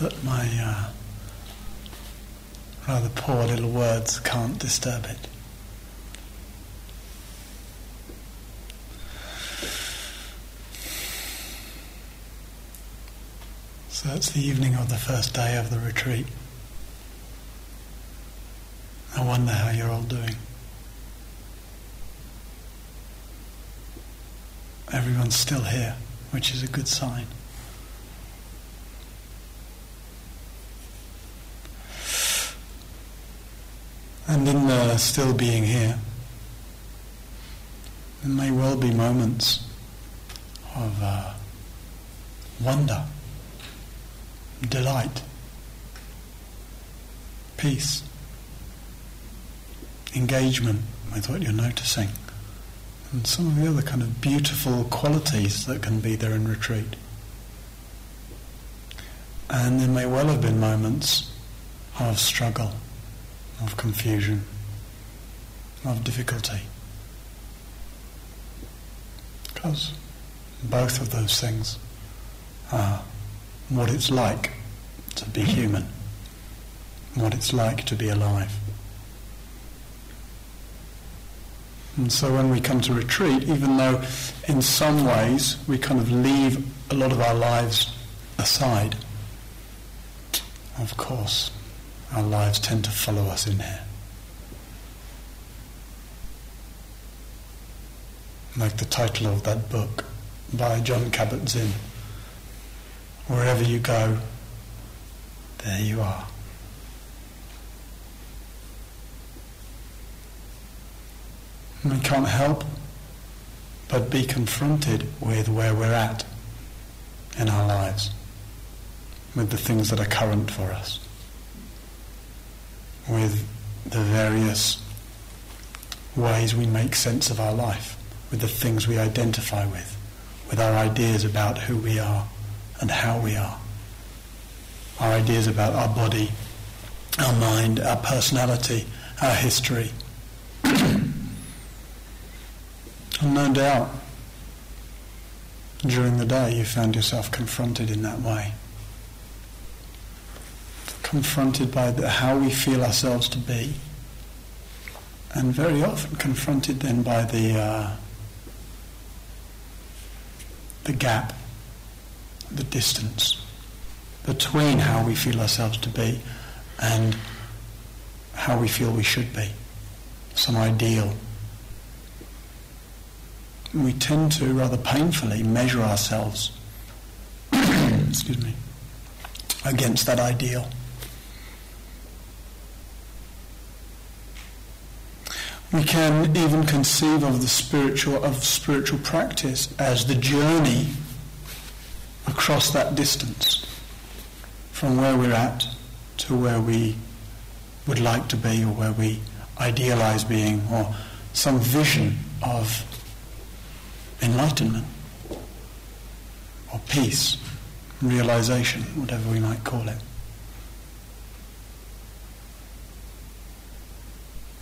that my uh, rather poor little words can't disturb it. So it's the evening of the first day of the retreat. I wonder how you're all doing. Everyone's still here, which is a good sign. And in the still being here, there may well be moments of uh, wonder, delight, peace, engagement with what you're noticing, and some of the other kind of beautiful qualities that can be there in retreat. And there may well have been moments of struggle of confusion, of difficulty. Because both of those things are what it's like to be human, what it's like to be alive. And so when we come to retreat, even though in some ways we kind of leave a lot of our lives aside, of course, our lives tend to follow us in here. Like the title of that book by John Kabat-Zinn. Wherever you go, there you are. we can't help but be confronted with where we're at in our lives, with the things that are current for us with the various ways we make sense of our life, with the things we identify with, with our ideas about who we are and how we are, our ideas about our body, our mind, our personality, our history. and no doubt, during the day you found yourself confronted in that way confronted by the, how we feel ourselves to be, and very often confronted then by the uh, the gap, the distance between how we feel ourselves to be and how we feel we should be, some ideal. We tend to rather painfully measure ourselves, excuse me, against that ideal. We can even conceive of the spiritual of spiritual practice as the journey across that distance from where we're at to where we would like to be or where we idealize being or some vision of enlightenment or peace, realization, whatever we might call it.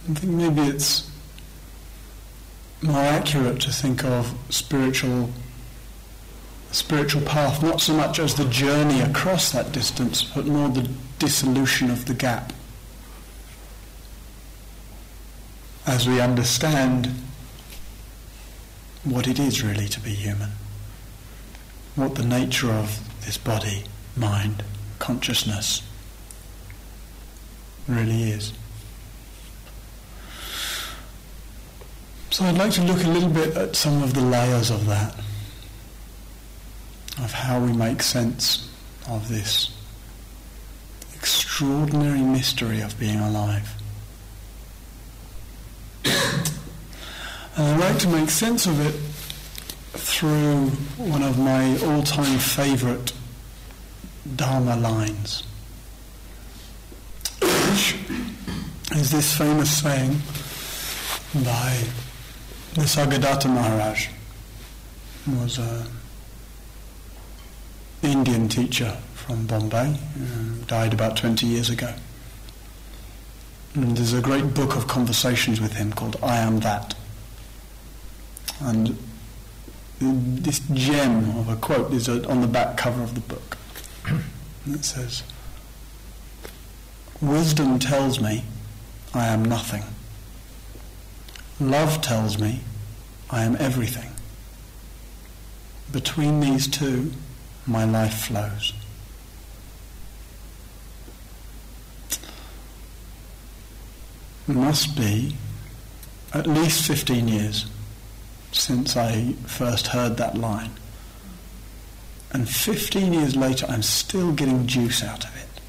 I think maybe it's more accurate to think of spiritual spiritual path not so much as the journey across that distance, but more the dissolution of the gap. As we understand what it is really to be human, what the nature of this body, mind, consciousness really is. So I'd like to look a little bit at some of the layers of that, of how we make sense of this extraordinary mystery of being alive. and I'd like to make sense of it through one of my all-time favourite Dharma lines, which is this famous saying by Nisargadatta Maharaj was an Indian teacher from Bombay, uh, died about 20 years ago. And there's a great book of conversations with him called I Am That. And this gem of a quote is on the back cover of the book. It says, Wisdom tells me I am nothing. Love tells me I am everything. Between these two, my life flows. Must be at least 15 years since I first heard that line. And 15 years later, I'm still getting juice out of it.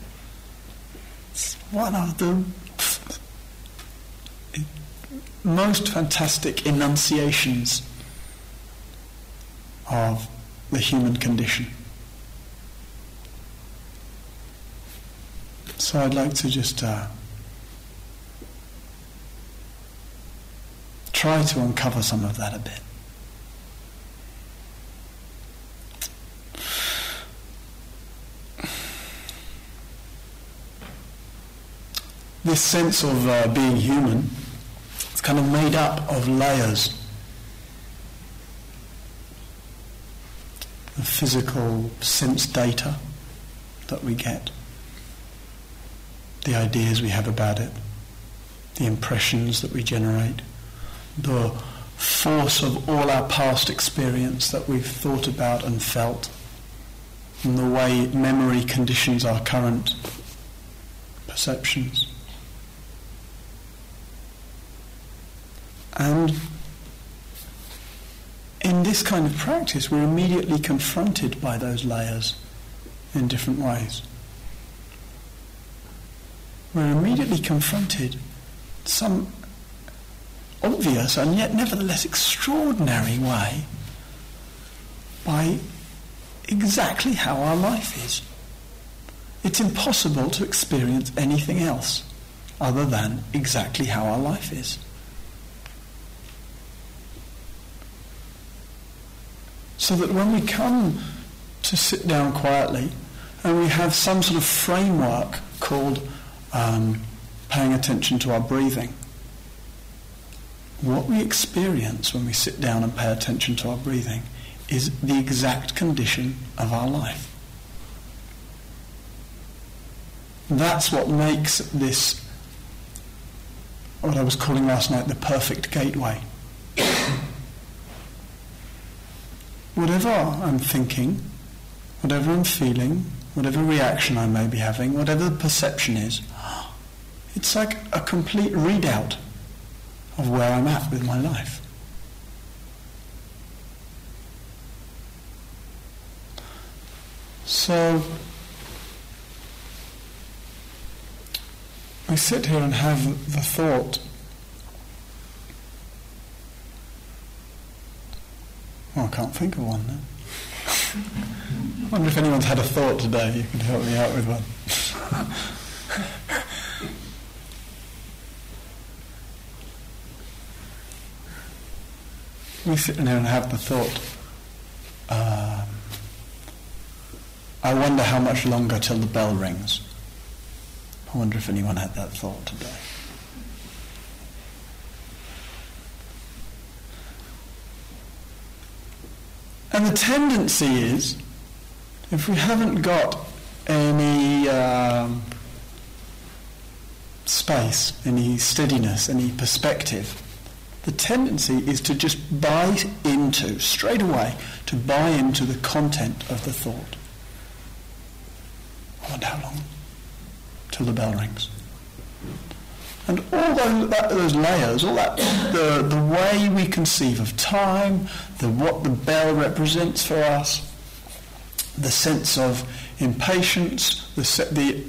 It's one of the most fantastic enunciations of the human condition. So I'd like to just uh, try to uncover some of that a bit. This sense of uh, being human kind of made up of layers. The physical sense data that we get, the ideas we have about it, the impressions that we generate the force of all our past experience that we've thought about and felt, and the way memory conditions our current perceptions. And in this kind of practice, we're immediately confronted by those layers in different ways. We're immediately confronted some obvious and yet nevertheless extraordinary way by exactly how our life is. It's impossible to experience anything else other than exactly how our life is. So that when we come to sit down quietly and we have some sort of framework called um, paying attention to our breathing, what we experience when we sit down and pay attention to our breathing is the exact condition of our life. That's what makes this, what I was calling last night, the perfect gateway. Whatever I'm thinking, whatever I'm feeling, whatever reaction I may be having, whatever the perception is, it's like a complete readout of where I'm at with my life. So I sit here and have the thought well, I can't think of one now. I wonder if anyone's had a thought today. You can help me out with one. we sit there and have the thought, um, I wonder how much longer till the bell rings. I wonder if anyone had that thought today. And the tendency is, if we haven't got any um, space, any steadiness, any perspective, the tendency is to just buy into, straight away, to buy into the content of the thought. I wonder how long till the bell rings. And all those, that, those layers, all that, the, the way we conceive of time, the, what the bell represents for us, the sense of impatience, the, the,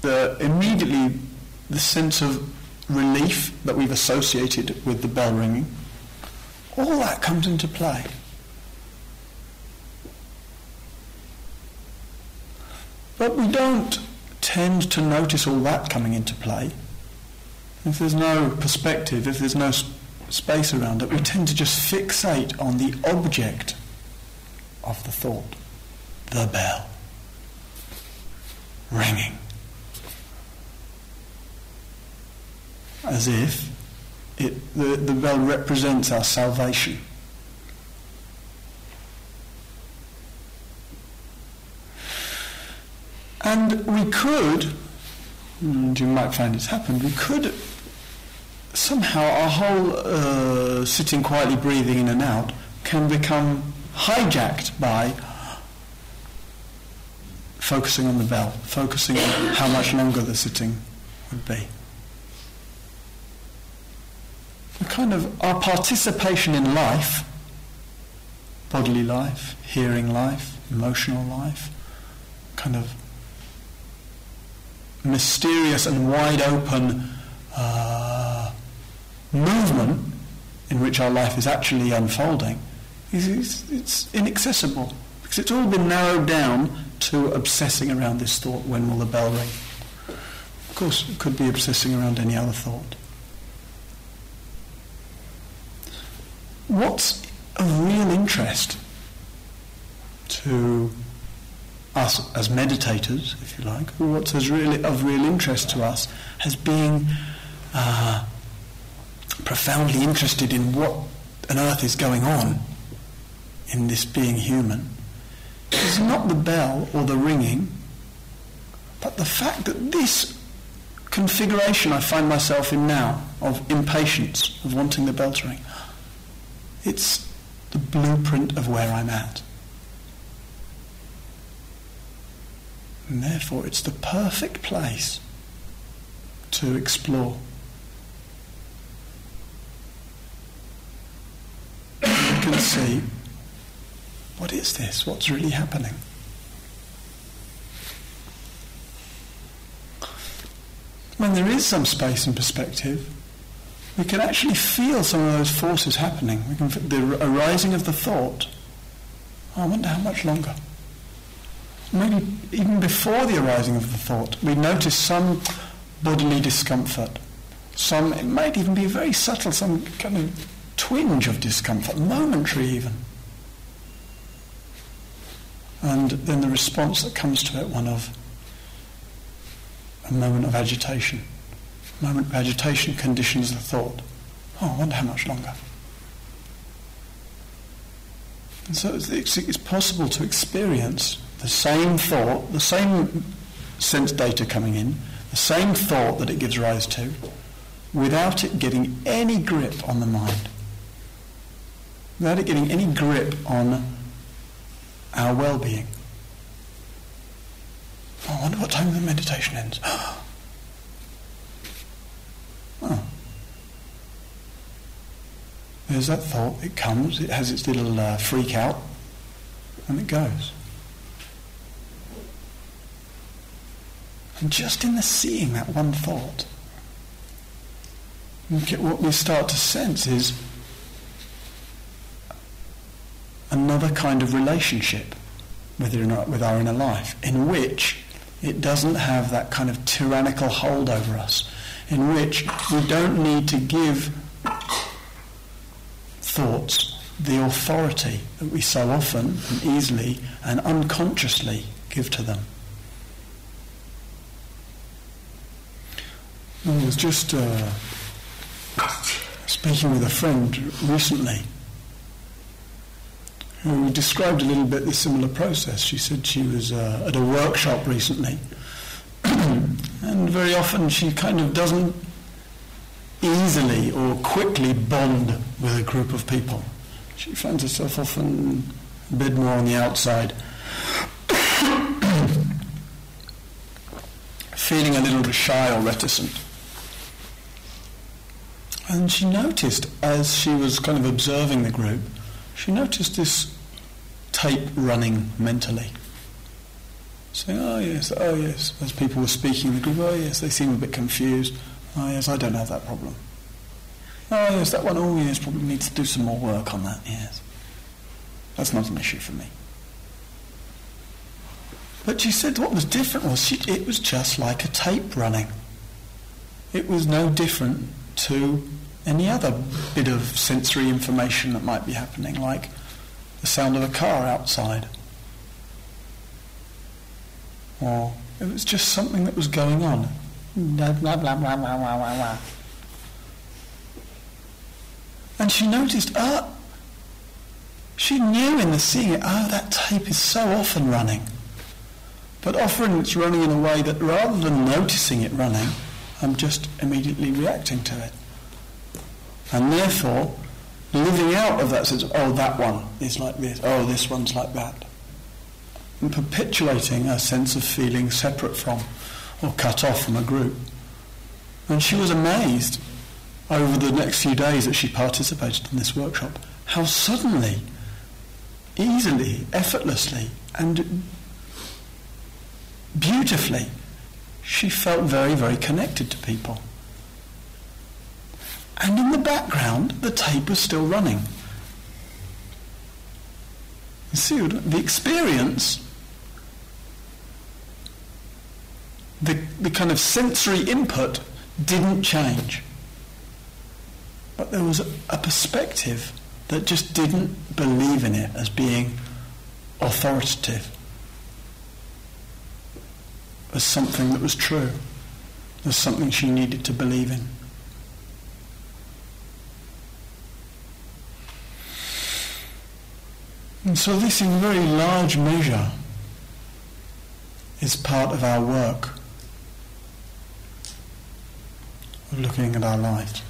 the immediately the sense of relief that we've associated with the bell ringing, all that comes into play. But we don't tend to notice all that coming into play. If there's no perspective, if there's no space around it, we tend to just fixate on the object of the thought, the bell, ringing. as if it, the, the bell represents our salvation. And we could, and you might find it's happened, we could somehow our whole uh, sitting quietly breathing in and out can become hijacked by focusing on the bell, focusing on how much longer the sitting would be. The kind of our participation in life, bodily life, hearing life, emotional life, kind of mysterious and wide open uh, movement in which our life is actually unfolding, is, it's inaccessible because it's all been narrowed down to obsessing around this thought, when will the bell ring? Of course, it could be obsessing around any other thought. What's of real interest to us as meditators, if you like, what's of real interest to us as being uh, profoundly interested in what on earth is going on in this being human is not the bell or the ringing, but the fact that this configuration I find myself in now of impatience, of wanting the bell to ring, it's the blueprint of where I'm at. And therefore, it's the perfect place to explore. You can see what is this? What's really happening? When there is some space and perspective, we can actually feel some of those forces happening. We can the arising of the thought. Oh, I wonder how much longer. Maybe even before the arising of the thought, we notice some bodily discomfort. Some, it might even be very subtle, some kind of twinge of discomfort, momentary even and then the response that comes to it, one of a moment of agitation. A moment of agitation conditions the thought. Oh, I wonder how much longer. And so it's, it's possible to experience the same thought, the same sense data coming in, the same thought that it gives rise to, without it getting any grip on the mind. Without it getting any grip on our well-being. Oh, I wonder what time the meditation ends. oh. There's that thought. It comes. It has its little uh, freak out, and it goes. And just in the seeing that one thought, what we start to sense is another kind of relationship with, with our inner life, in which it doesn't have that kind of tyrannical hold over us, in which we don't need to give thoughts the authority that we so often and easily and unconsciously give to them. I was just uh, speaking with a friend recently who described a little bit the similar process. She said she was uh, at a workshop recently, and very often she kind of doesn't easily or quickly bond with a group of people. She finds herself often a bit more on the outside, feeling a little shy or reticent. And she noticed as she was kind of observing the group she noticed this tape running mentally. Saying, oh yes, oh yes, as people were speaking in the group, oh yes, they seem a bit confused. Oh yes, I don't have that problem. Oh yes, that one, oh yes, probably needs to do some more work on that, yes. That's not an issue for me. But she said what was different was she, it was just like a tape running. It was no different to any other bit of sensory information that might be happening, like the sound of a car outside. Or it was just something that was going on. Blah, blah, blah, blah, blah, blah, blah. And she noticed, ah, she knew in the seeing it, oh, that tape is so often running. But often it's running in a way that rather than noticing it running, I'm just immediately reacting to it. And therefore, living out of that sense of, oh, that one is like this, oh, this one's like that. And perpetuating a sense of feeling separate from or cut off from a group. And she was amazed over the next few days that she participated in this workshop how suddenly, easily, effortlessly, and beautifully she felt very, very connected to people. And in the background, the tape was still running. You see, the experience, the, the kind of sensory input didn't change. But there was a, a perspective that just didn't believe in it as being authoritative, as something that was true, as something she needed to believe in. And so this in very large measure is part of our work of looking at our life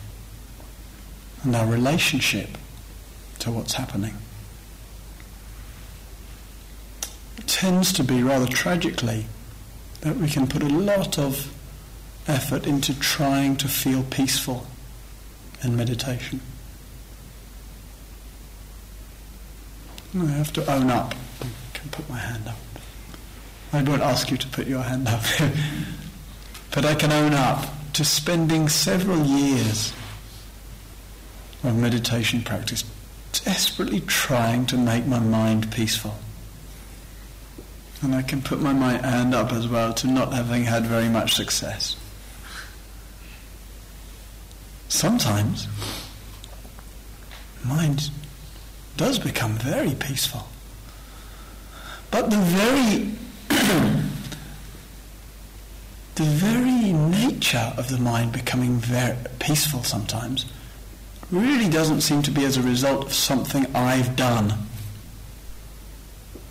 and our relationship to what's happening. It tends to be rather tragically that we can put a lot of effort into trying to feel peaceful in meditation. I have to own up. I can put my hand up. I won't ask you to put your hand up. but I can own up to spending several years of meditation practice desperately trying to make my mind peaceful. And I can put my hand up as well to not having had very much success. Sometimes mind does become very peaceful. But the very the very nature of the mind becoming very peaceful sometimes really doesn't seem to be as a result of something I've done.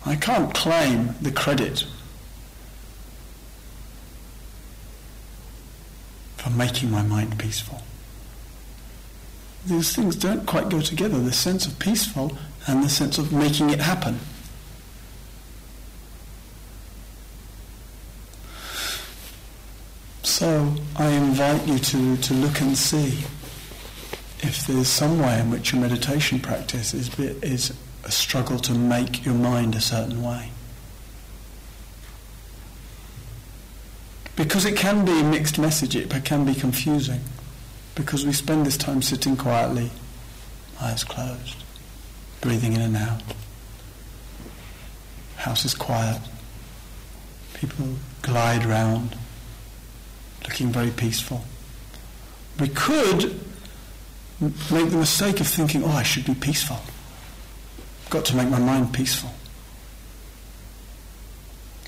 I can't claim the credit for making my mind peaceful. These things don't quite go together, the sense of peaceful and the sense of making it happen. So I invite you to, to look and see if there's some way in which your meditation practice is, is a struggle to make your mind a certain way. Because it can be a mixed message, it can be confusing. Because we spend this time sitting quietly, eyes closed, breathing in and out. House is quiet. People glide round, looking very peaceful. We could make the mistake of thinking, oh, I should be peaceful. I've got to make my mind peaceful.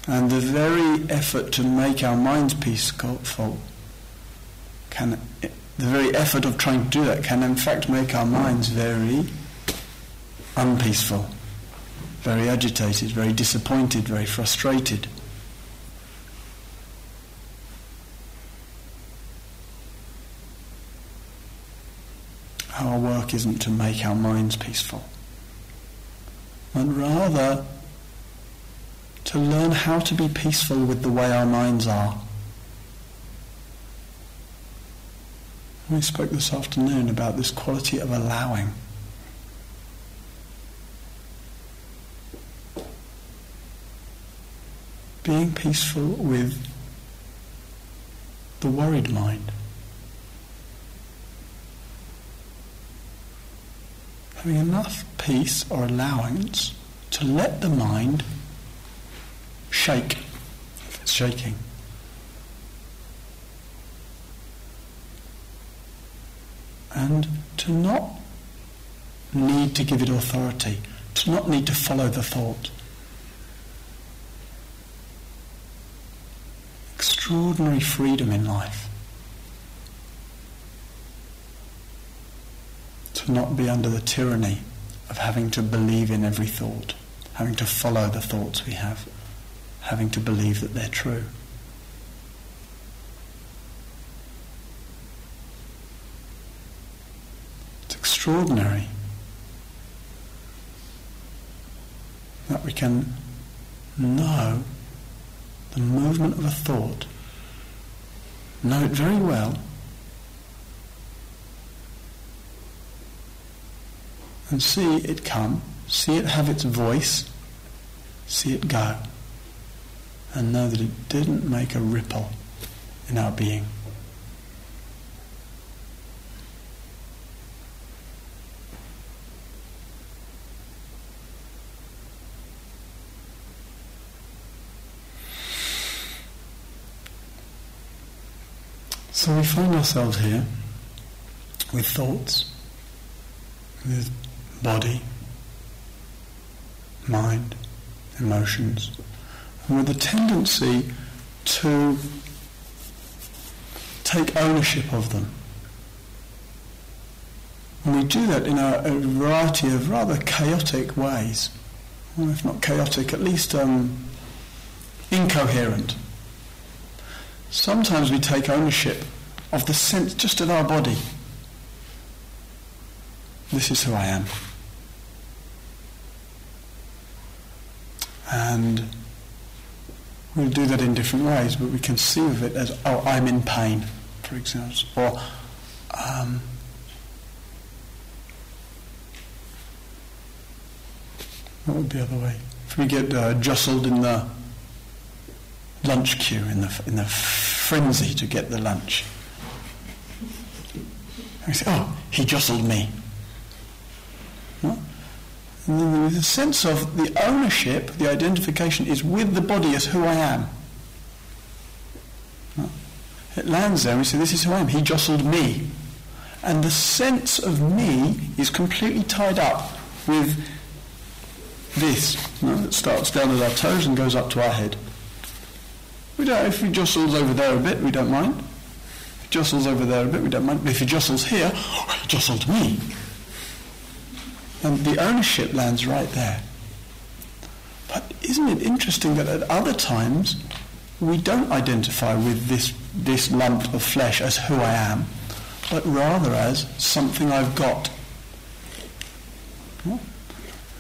And the very effort to make our minds peaceful can, the very effort of trying to do that can in fact make our minds very unpeaceful, very agitated, very disappointed, very frustrated. our work isn't to make our minds peaceful, but rather to learn how to be peaceful with the way our minds are. We spoke this afternoon about this quality of allowing. Being peaceful with the worried mind. having enough peace or allowance to let the mind shake if it's shaking. And to not need to give it authority, to not need to follow the thought. Extraordinary freedom in life. to not be under the tyranny of having to believe in every thought, having to follow the thoughts we have, having to believe that they're true. It's extraordinary that we can know the movement of a thought, know it very well, and see it come, see it have its voice, see it go, and know that it didn't make a ripple in our being. So we find ourselves here with thoughts, with body, mind, emotions, and with a tendency to take ownership of them. And we do that in a, a variety of rather chaotic ways. Well, if not chaotic, at least um, incoherent. Sometimes we take ownership of the sense just of our body. This is who I am. And we'll do that in different ways, but we conceive of it as, oh, I'm in pain, for example, or um, what would be the other way? If we get uh, jostled in the lunch queue, in the, in the frenzy to get the lunch, we say, oh, he jostled me. And then there is a sense of the ownership, the identification is with the body as who I am. It lands there and we say, this is who I am. He jostled me. And the sense of me is completely tied up with this. It starts down at our toes and goes up to our head. We don't, if he jostles over there a bit, we don't mind. If he jostles over there a bit, we don't mind. But if he jostles here, oh, he jostled me. And the ownership lands right there. But isn't it interesting that at other times we don't identify with this, this lump of flesh as who I am, but rather as something I've got.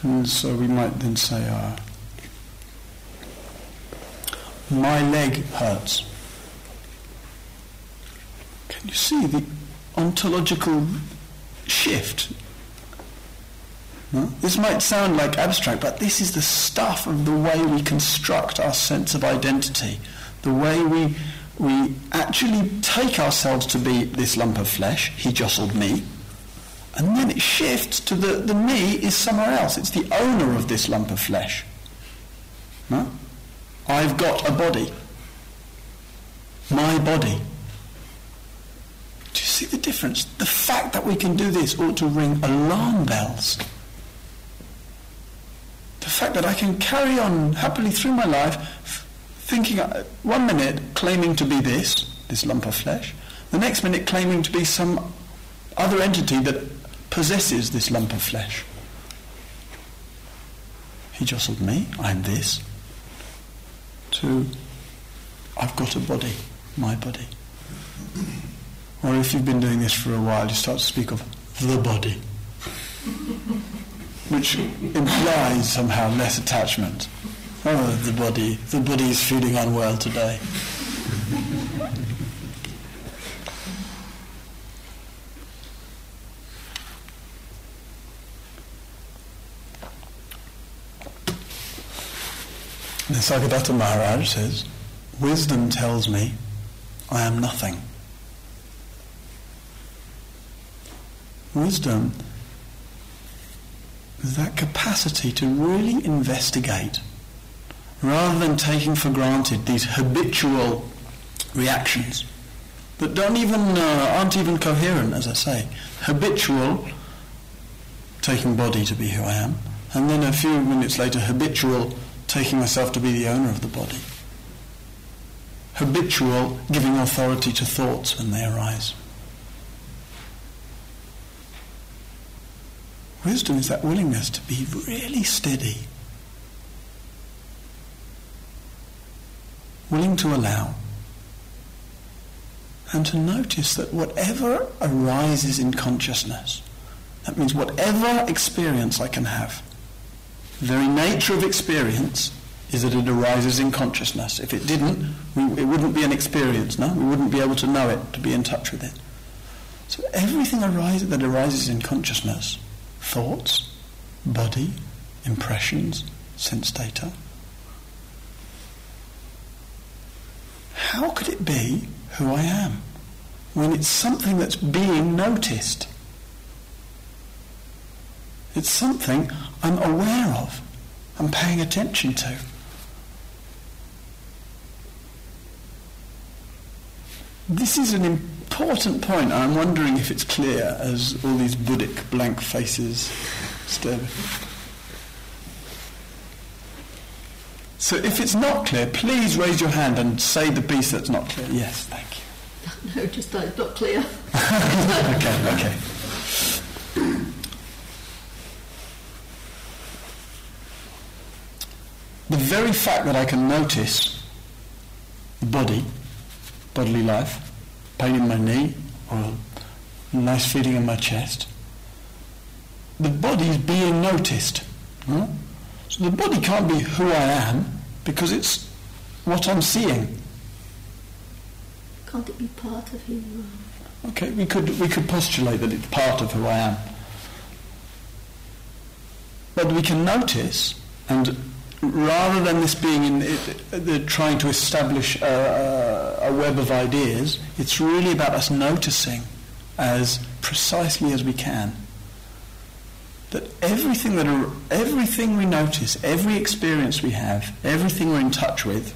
And so we might then say, uh, my leg hurts. Can you see the ontological shift this might sound like abstract, but this is the stuff of the way we construct our sense of identity, the way we, we actually take ourselves to be this lump of flesh, he jostled me, and then it shifts to the, the me is somewhere else. It's the owner of this lump of flesh. No? I've got a body. My body. Do you see the difference? The fact that we can do this ought to ring alarm bells the fact that I can carry on happily through my life thinking uh, one minute claiming to be this, this lump of flesh, the next minute claiming to be some other entity that possesses this lump of flesh. He jostled me, I'm this, to I've got a body, my body. Or if you've been doing this for a while, you start to speak of the body which implies somehow less attachment. Oh, the body, the body is feeling unwell today. Nisargadatta Maharaj says, Wisdom tells me I am nothing. Wisdom is that capacity to really investigate rather than taking for granted these habitual reactions that don't even uh, aren't even coherent as I say habitual taking body to be who I am and then a few minutes later habitual taking myself to be the owner of the body. Habitual giving authority to thoughts when they arise. Wisdom is that willingness to be really steady. willing to allow, and to notice that whatever arises in consciousness, that means whatever experience I can have, the very nature of experience is that it arises in consciousness. If it didn't, we, it wouldn't be an experience, no? We wouldn't be able to know it, to be in touch with it. So everything arises that arises in consciousness, thoughts, body, impressions, sense data, how could it be who I am when it's something that's being noticed? It's something I'm aware of, I'm paying attention to. This is an important point. I'm wondering if it's clear as all these Buddhic blank faces stare. So if it's not clear, please raise your hand and say the piece that's not clear. Yes, thank you. No, just that it's not clear. okay, okay. The very fact that I can notice the body, bodily life, pain in my knee, or a nice feeling in my chest, the body is being noticed. Hmm? So the body can't be who I am because it's what I'm seeing. Can't it be part of who you are? Okay, we could we could postulate that it's part of who I am. But we can notice, and rather than this being in it, trying to establish a, a web of ideas, it's really about us noticing as precisely as we can that everything that everything we notice, every experience we have, everything we're in touch with,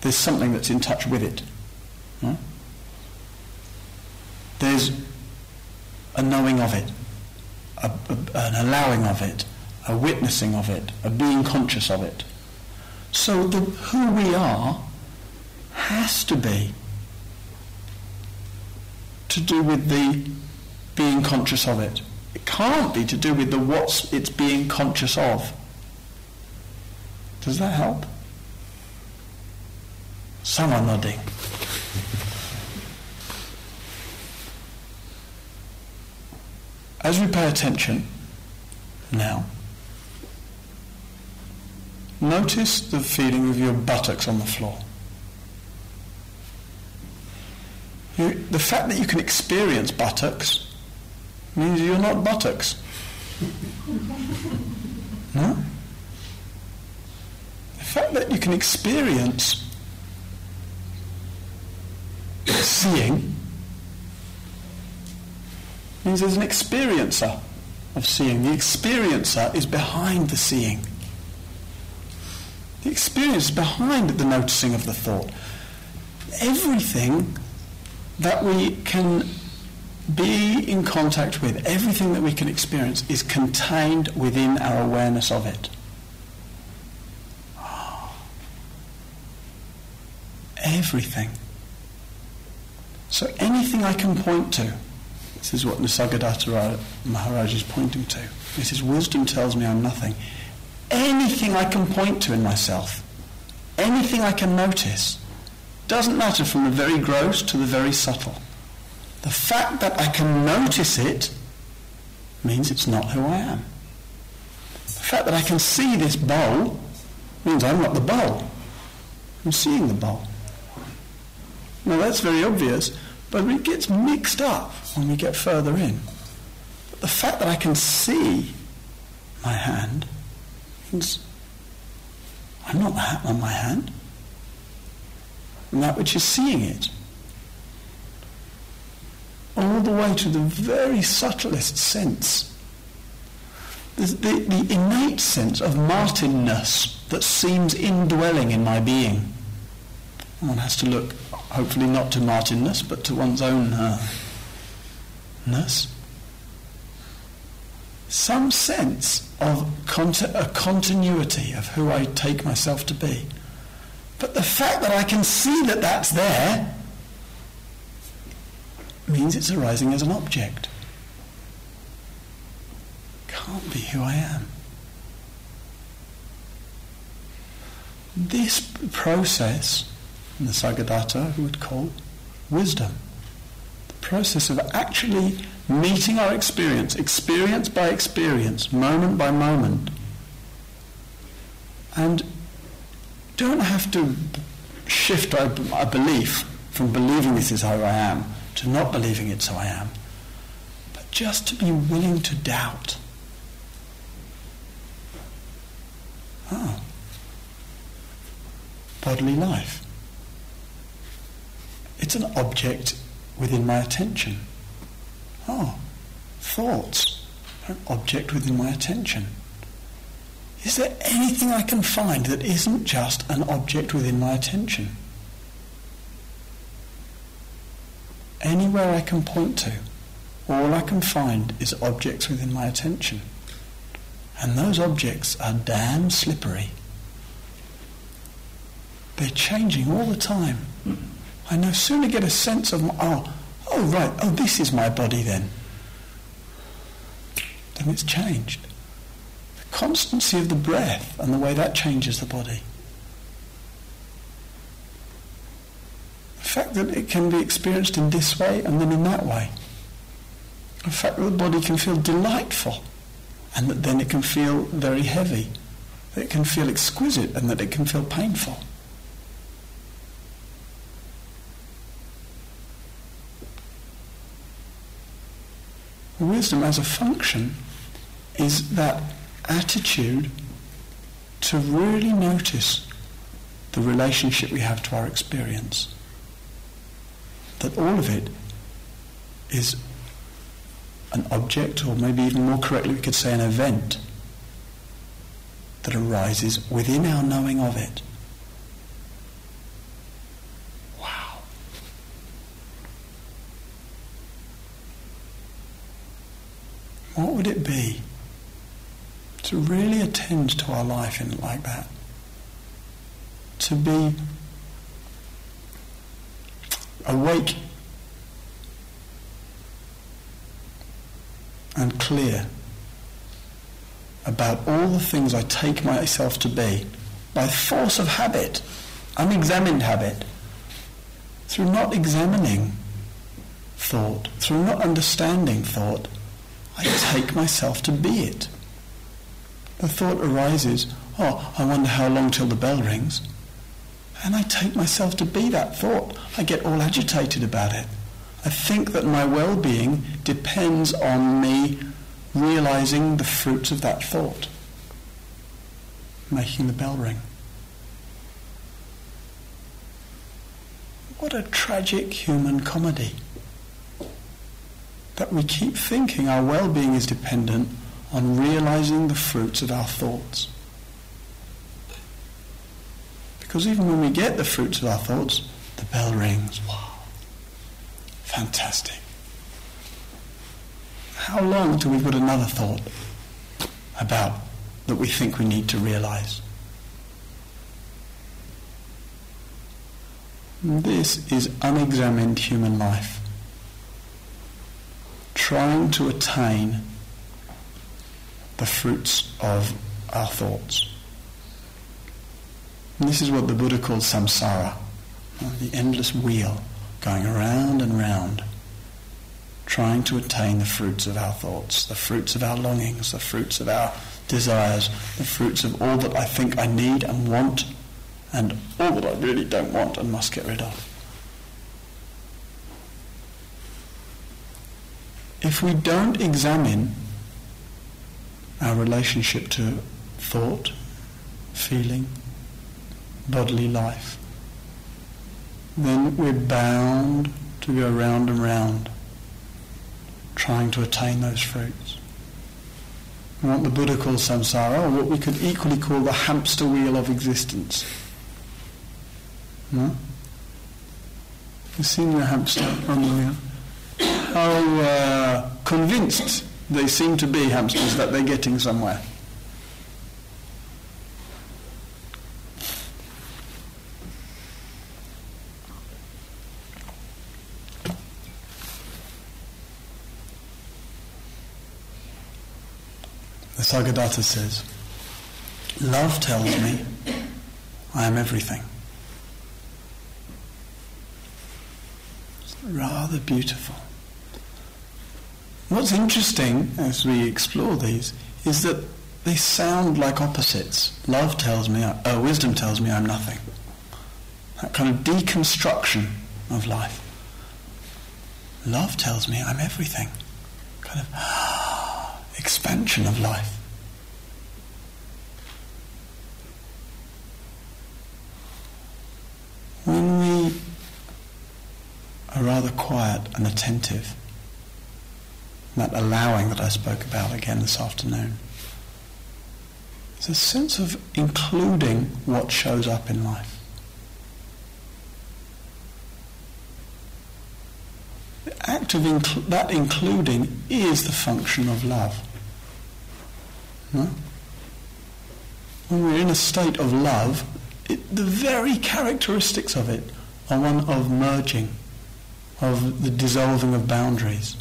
there's something that's in touch with it. There's a knowing of it, a, a, an allowing of it, a witnessing of it, a being conscious of it. So the, who we are has to be to do with the being conscious of it. It can't be to do with the what it's being conscious of. Does that help? Some are nodding. As we pay attention now, notice the feeling of your buttocks on the floor. You, the fact that you can experience buttocks means you're not buttocks. No? The fact that you can experience seeing means there's an experiencer of seeing. The experiencer is behind the seeing. The experience behind the noticing of the thought. Everything that we can be in contact with, everything that we can experience is contained within our awareness of it. Ah. Everything. So anything I can point to, this is what Nisargadatta Maharaj is pointing to. This is wisdom tells me I'm nothing. Anything I can point to in myself, anything I can notice, doesn't matter from the very gross to the very subtle. The fact that I can notice it means it's not who I am. The fact that I can see this bowl means I'm not the bowl. I'm seeing the bowl. Now that's very obvious, but it gets mixed up when we get further in. But the fact that I can see my hand means I'm not the hat on my hand. I'm that which is seeing it. All the way to the very subtlest sense. The, the, the innate sense of Martinness that seems indwelling in my being. One has to look hopefully not to Martinness, but to one's own uh, ness. Some sense of conti- a continuity of who I take myself to be. But the fact that I can see that that's there means it's arising as an object. Can't be who I am. This process, Nisargadatta who would call wisdom. The process of actually meeting our experience, experience by experience, moment by moment. And don't have to shift our, belief from believing this is how I am to not believing it's how I am, but just to be willing to doubt. Oh, bodily life. It's an object within my attention. Oh, thoughts are an object within my attention. Is there anything I can find that isn't just an object within my attention? Anywhere I can point to, all I can find is objects within my attention. And those objects are damn slippery. They're changing all the time. I no sooner get a sense of, oh, oh right, oh this is my body then. Then it's changed. The constancy of the breath and the way that changes the body. The fact that it can be experienced in this way and then in that way. The fact that the body can feel delightful and that then it can feel very heavy. That it can feel exquisite and that it can feel painful. Wisdom as a function is that attitude to really notice the relationship we have to our experience. That all of it is an object, or maybe even more correctly, we could say an event that arises within our knowing of it. What would it be to really attend to our life in like that? To be awake and clear about all the things I take myself to be by force of habit, unexamined habit, through not examining thought, through not understanding thought, I take myself to be it. The thought arises, oh, I wonder how long till the bell rings. And I take myself to be that thought. I get all agitated about it. I think that my well-being depends on me realizing the fruits of that thought, making the bell ring. What a tragic human comedy. That we keep thinking our well-being is dependent on realizing the fruits of our thoughts. Because even when we get the fruits of our thoughts, the bell rings. Wow. Fantastic. How long till we've got another thought about that we think we need to realize? This is unexamined human life. Trying to attain the fruits of our thoughts. And this is what the Buddha calls samsara, the endless wheel going around and round, trying to attain the fruits of our thoughts, the fruits of our longings, the fruits of our desires, the fruits of all that I think I need and want, and all that I really don't want and must get rid of. If we don't examine our relationship to thought, feeling, bodily life, then we're bound to go round and round trying to attain those fruits. And what the Buddha calls samsara, or what we could equally call the hamster wheel of existence. Hmm? No? You've seen the hamster on the wheel? How uh, convinced they seem to be, hamsters, that they're getting somewhere. Nisargadatta says, Love tells me I am everything. It's rather beautiful. What's interesting as we explore these is that they sound like opposites. Love tells me, uh, wisdom tells me I'm nothing. That kind of deconstruction of life. Love tells me I'm everything. Kind of expansion of life. When we are rather quiet and attentive, that allowing that I spoke about again this afternoon, there's a sense of including what shows up in life. The act of incl- that including is the function of love. No? When we're in a state of love, it, the very characteristics of it are one of merging, of the dissolving of boundaries.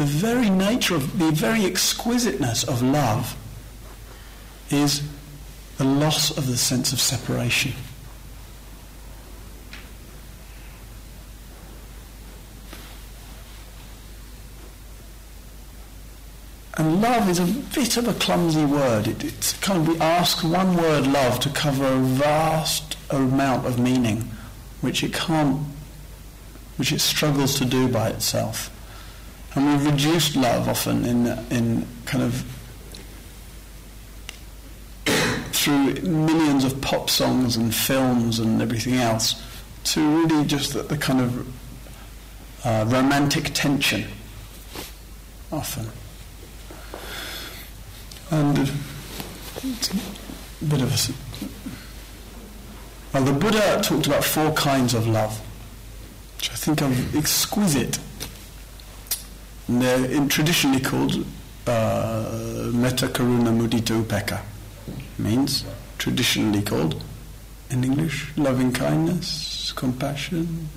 The very nature of, the very exquisiteness of love is the loss of the sense of separation. And love is a bit of a clumsy word. It, it's kind of, we ask one word love to cover a vast amount of meaning, which it can't, which it struggles to do by itself. And we've reduced love often in, in kind of through millions of pop songs and films and everything else to really just the, the kind of uh, romantic tension often. And a bit of a... Well, the Buddha talked about four kinds of love, which I think are exquisite. They're in, traditionally called uh, Metta Karuna Mudita Upekkha. Means, traditionally called, in English, loving kindness, compassion,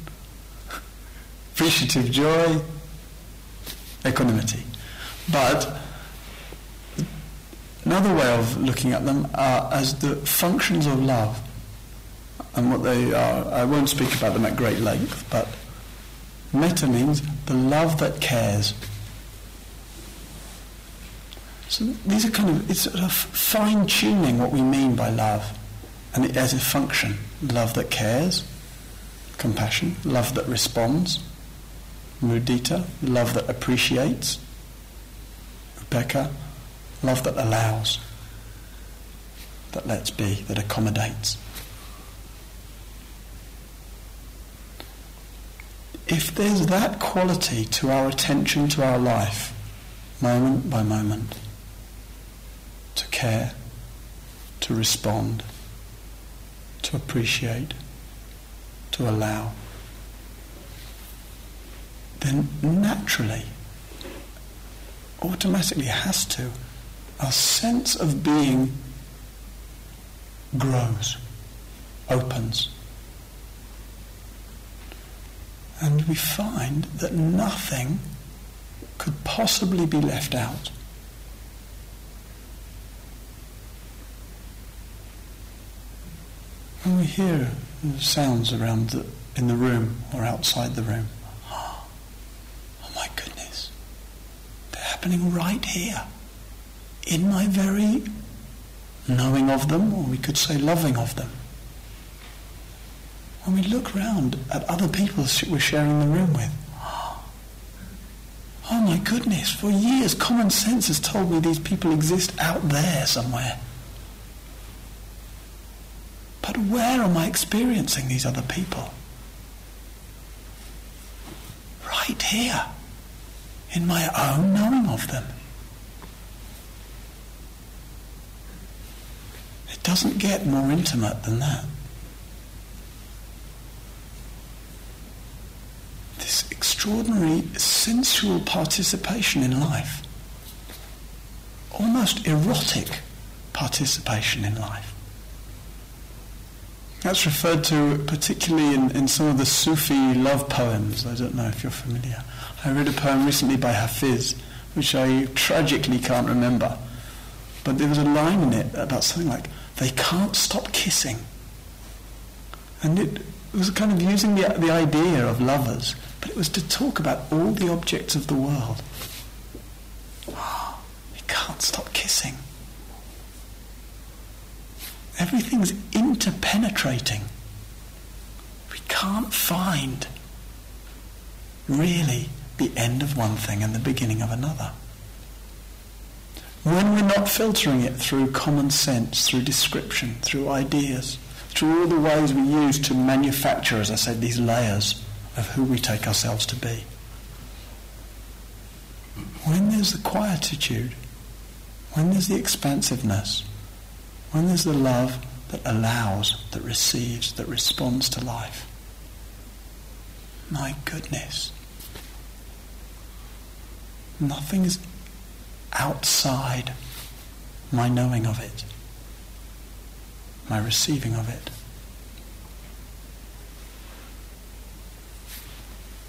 appreciative joy, equanimity. But Another way of looking at them are as the functions of love and what they are. I won't speak about them at great length, but metta means the love that cares. So these are kind of, it's sort of fine tuning what we mean by love. And it has a function. Love that cares, compassion, love that responds, mudita, love that appreciates, upekkha, Love that allows, that lets be, that accommodates. If there's that quality to our attention to our life, moment by moment, to care, to respond, to appreciate, to allow, then naturally, automatically has to, our sense of being grows, opens. And we find that nothing could possibly be left out. When we hear the sounds around the, in the room or outside the room, oh my goodness, they're happening right here in my very knowing of them, or we could say loving of them. When we look round at other people we're sharing the room with, oh my goodness, for years common sense has told me these people exist out there somewhere. But where am I experiencing these other people? Right here, in my own knowing of them. It doesn't get more intimate than that. This extraordinary sensual participation in life, almost erotic participation in life. That's referred to particularly in, in some of the Sufi love poems. I don't know if you're familiar. I read a poem recently by Hafiz, which I tragically can't remember. But there was a line in it about something like, they can't stop kissing. And it was kind of using the, the idea of lovers, but it was to talk about all the objects of the world. Oh, they can't stop kissing. Everything's interpenetrating. We can't find really the end of one thing and the beginning of another. When we're not filtering it through common sense, through description, through ideas, through all the ways we use to manufacture, as I said, these layers of who we take ourselves to be. When there's the quietude, when there's the expansiveness, when there's the love that allows, that receives, that responds to life, my goodness, nothing is outside my knowing of it, my receiving of it.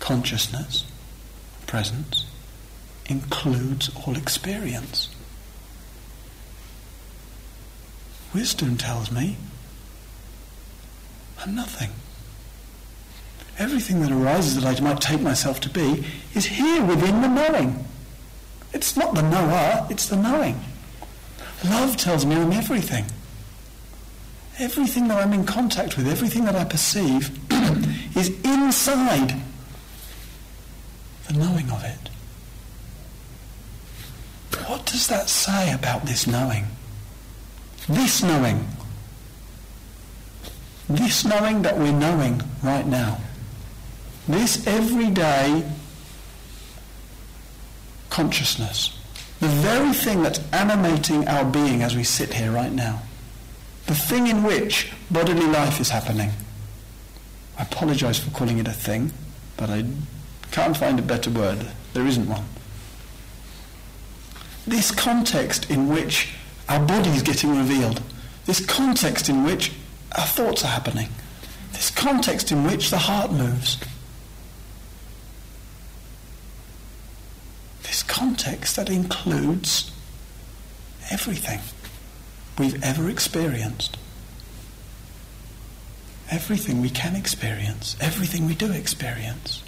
Consciousness, presence, includes all experience. Wisdom tells me I'm nothing. Everything that arises that I might take myself to be is here within the knowing. It's not the knower, it's the knowing. Love tells me I'm everything. Everything that I'm in contact with, everything that I perceive, is inside the knowing of it. What does that say about this knowing? This knowing. This knowing that we're knowing right now. This everyday consciousness. The very thing that's animating our being as we sit here right now. The thing in which bodily life is happening. I apologize for calling it a thing, but I can't find a better word. There isn't one. This context in which our body is getting revealed, this context in which our thoughts are happening, this context in which the heart moves, this context that includes everything we've ever experienced. Everything we can experience, everything we do experience.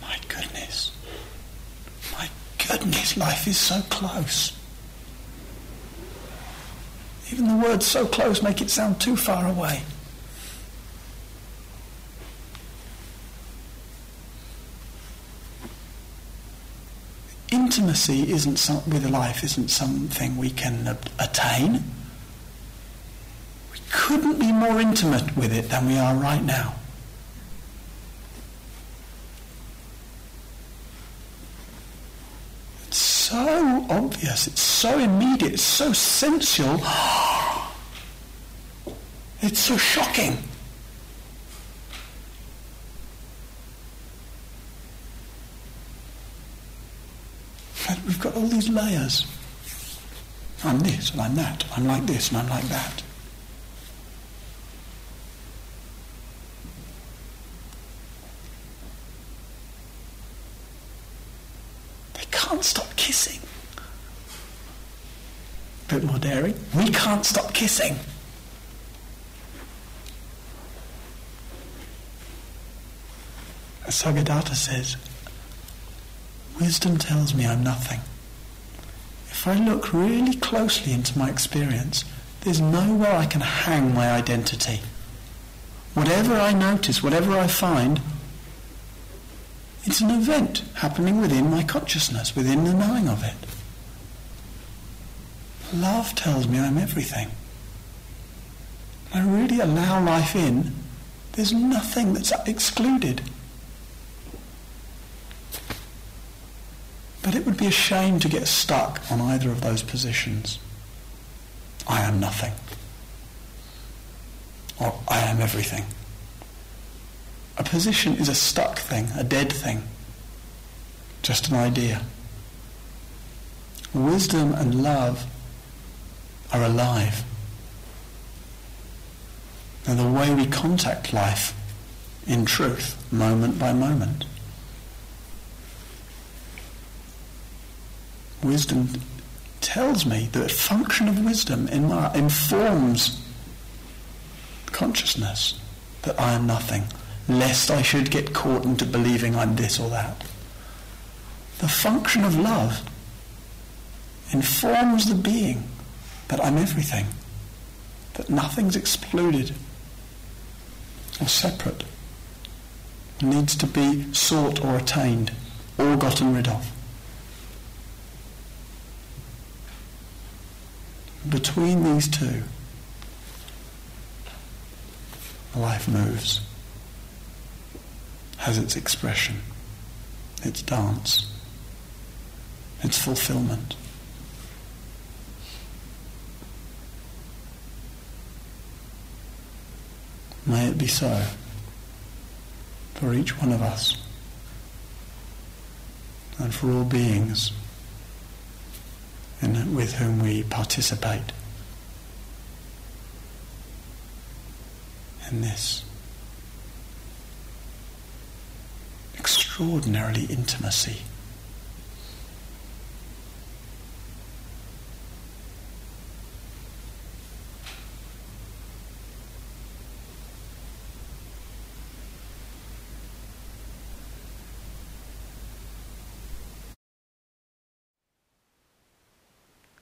My goodness. My goodness, life is so close. Even the words so close make it sound too far away. Intimacy isn't some, with life isn't something we can attain. We couldn't be more intimate with it than we are right now. It's so obvious, it's so immediate, it's so sensual. It's so shocking. But we've got all these layers. I'm this and I'm that. I'm like this and I'm like that. They can't stop kissing. A bit more daring. We can't stop kissing. As Nisargadatta says, Wisdom tells me I'm nothing. If I look really closely into my experience, there's nowhere I can hang my identity. Whatever I notice, whatever I find, it's an event happening within my consciousness, within the knowing of it. Love tells me I'm everything. I really allow life in, there's nothing that's excluded. But it would be a shame to get stuck on either of those positions. I am nothing. Or I am everything. A position is a stuck thing, a dead thing. Just an idea. Wisdom and love are alive. They're the way we contact life in truth, moment by moment. Wisdom tells me that the function of wisdom in my, informs consciousness that I am nothing, lest I should get caught into believing I'm this or that. The function of love informs the being that I'm everything, that nothing's excluded or separate, needs to be sought or attained or gotten rid of. Between these two, life moves, has its expression, its dance, its fulfillment. May it be so for each one of us and for all beings in, with whom we participate in this extraordinarily intimacy.